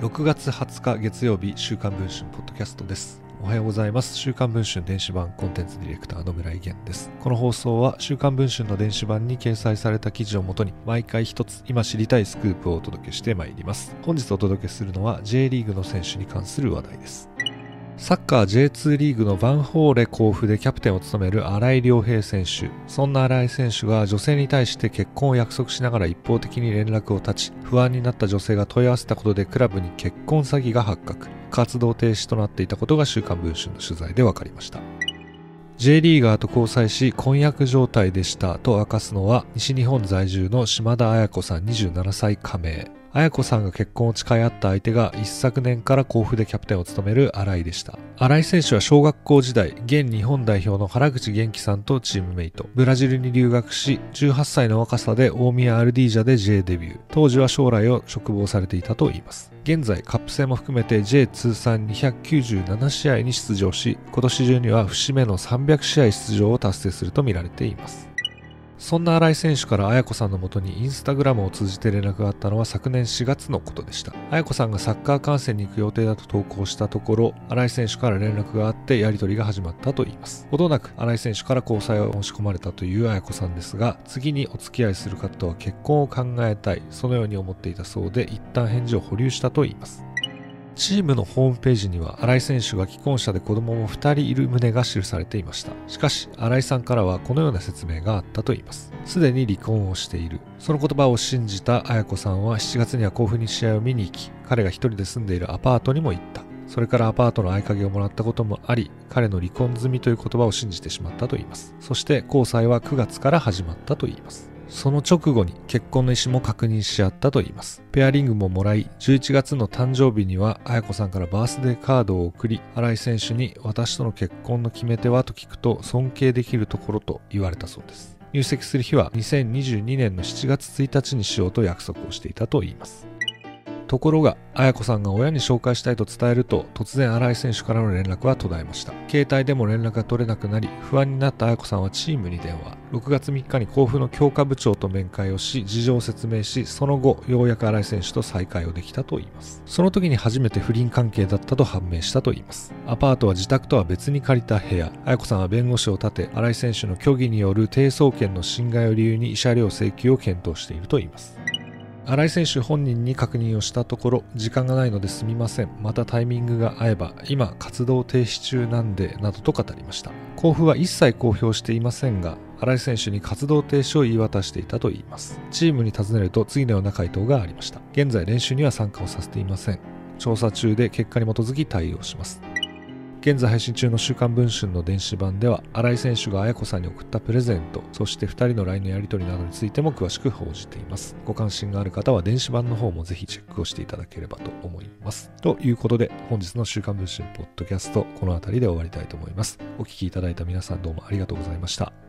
6月20日月曜日週刊文春ポッドキャストです。おはようございます。週刊文春電子版コンテンツディレクターの村井源です。この放送は週刊文春の電子版に掲載された記事をもとに毎回一つ今知りたいスクープをお届けしてまいります。本日お届けするのは J リーグの選手に関する話題です。サッカー J2 リーグのバンホーレ甲府でキャプテンを務める新井良平選手。そんな新井選手が女性に対して結婚を約束しながら一方的に連絡を絶ち、不安になった女性が問い合わせたことでクラブに結婚詐欺が発覚。活動停止となっていたことが週刊文春の取材で分かりました。J リーガーと交際し婚約状態でしたと明かすのは西日本在住の島田彩子さん27歳加盟。綾子さんが結婚を誓い合った相手が一昨年から甲府でキャプテンを務める新井でした。新井選手は小学校時代、現日本代表の原口元気さんとチームメイト。ブラジルに留学し、18歳の若さで大宮アルディージャで J デビュー。当時は将来を嘱望されていたといいます。現在、カップ戦も含めて J 通算297試合に出場し、今年中には節目の300試合出場を達成するとみられています。そんな新井選手から綾子さんのもとにインスタグラムを通じて連絡があったのは昨年4月のことでした。綾子さんがサッカー観戦に行く予定だと投稿したところ、新井選手から連絡があってやり取りが始まったといいます。ほどなく新井選手から交際を申し込まれたという綾子さんですが、次にお付き合いする方とは結婚を考えたい、そのように思っていたそうで、一旦返事を保留したといいます。チームのホームページには新井選手が既婚者で子供も2人いる旨が記されていましたしかし新井さんからはこのような説明があったといいますすでに離婚をしているその言葉を信じた綾子さんは7月には甲府に試合を見に行き彼が一人で住んでいるアパートにも行ったそれからアパートの合鍵をもらったこともあり、彼の離婚済みという言葉を信じてしまったといいます。そして交際は9月から始まったといいます。その直後に結婚の意思も確認し合ったといいます。ペアリングももらい、11月の誕生日には、彩子さんからバースデーカードを送り、新井選手に私との結婚の決め手はと聞くと、尊敬できるところと言われたそうです。入籍する日は2022年の7月1日にしようと約束をしていたといいます。ところが、綾子さんが親に紹介したいと伝えると、突然新井選手からの連絡は途絶えました。携帯でも連絡が取れなくなり、不安になった綾子さんはチームに電話。6月3日に甲府の強化部長と面会をし、事情を説明し、その後、ようやく新井選手と再会をできたと言います。その時に初めて不倫関係だったと判明したと言います。アパートは自宅とは別に借りた部屋。綾子さんは弁護士を立て、新井選手の虚偽による低層権の侵害を理由に慰謝料請求を検討していると言います。新井選手本人に確認をしたところ、時間がないのですみません。またタイミングが合えば、今活動停止中なんで、などと語りました。甲府は一切公表していませんが、新井選手に活動停止を言い渡していたといいます。チームに尋ねると次のような回答がありました。現在練習には参加をさせていません。調査中で結果に基づき対応します。現在配信中の週刊文春の電子版では、新井選手が綾子さんに送ったプレゼント、そして2人の LINE のやり取りなどについても詳しく報じています。ご関心がある方は電子版の方もぜひチェックをしていただければと思います。ということで、本日の週刊文春ポッドキャスト、この辺りで終わりたいと思います。お聴きいただいた皆さんどうもありがとうございました。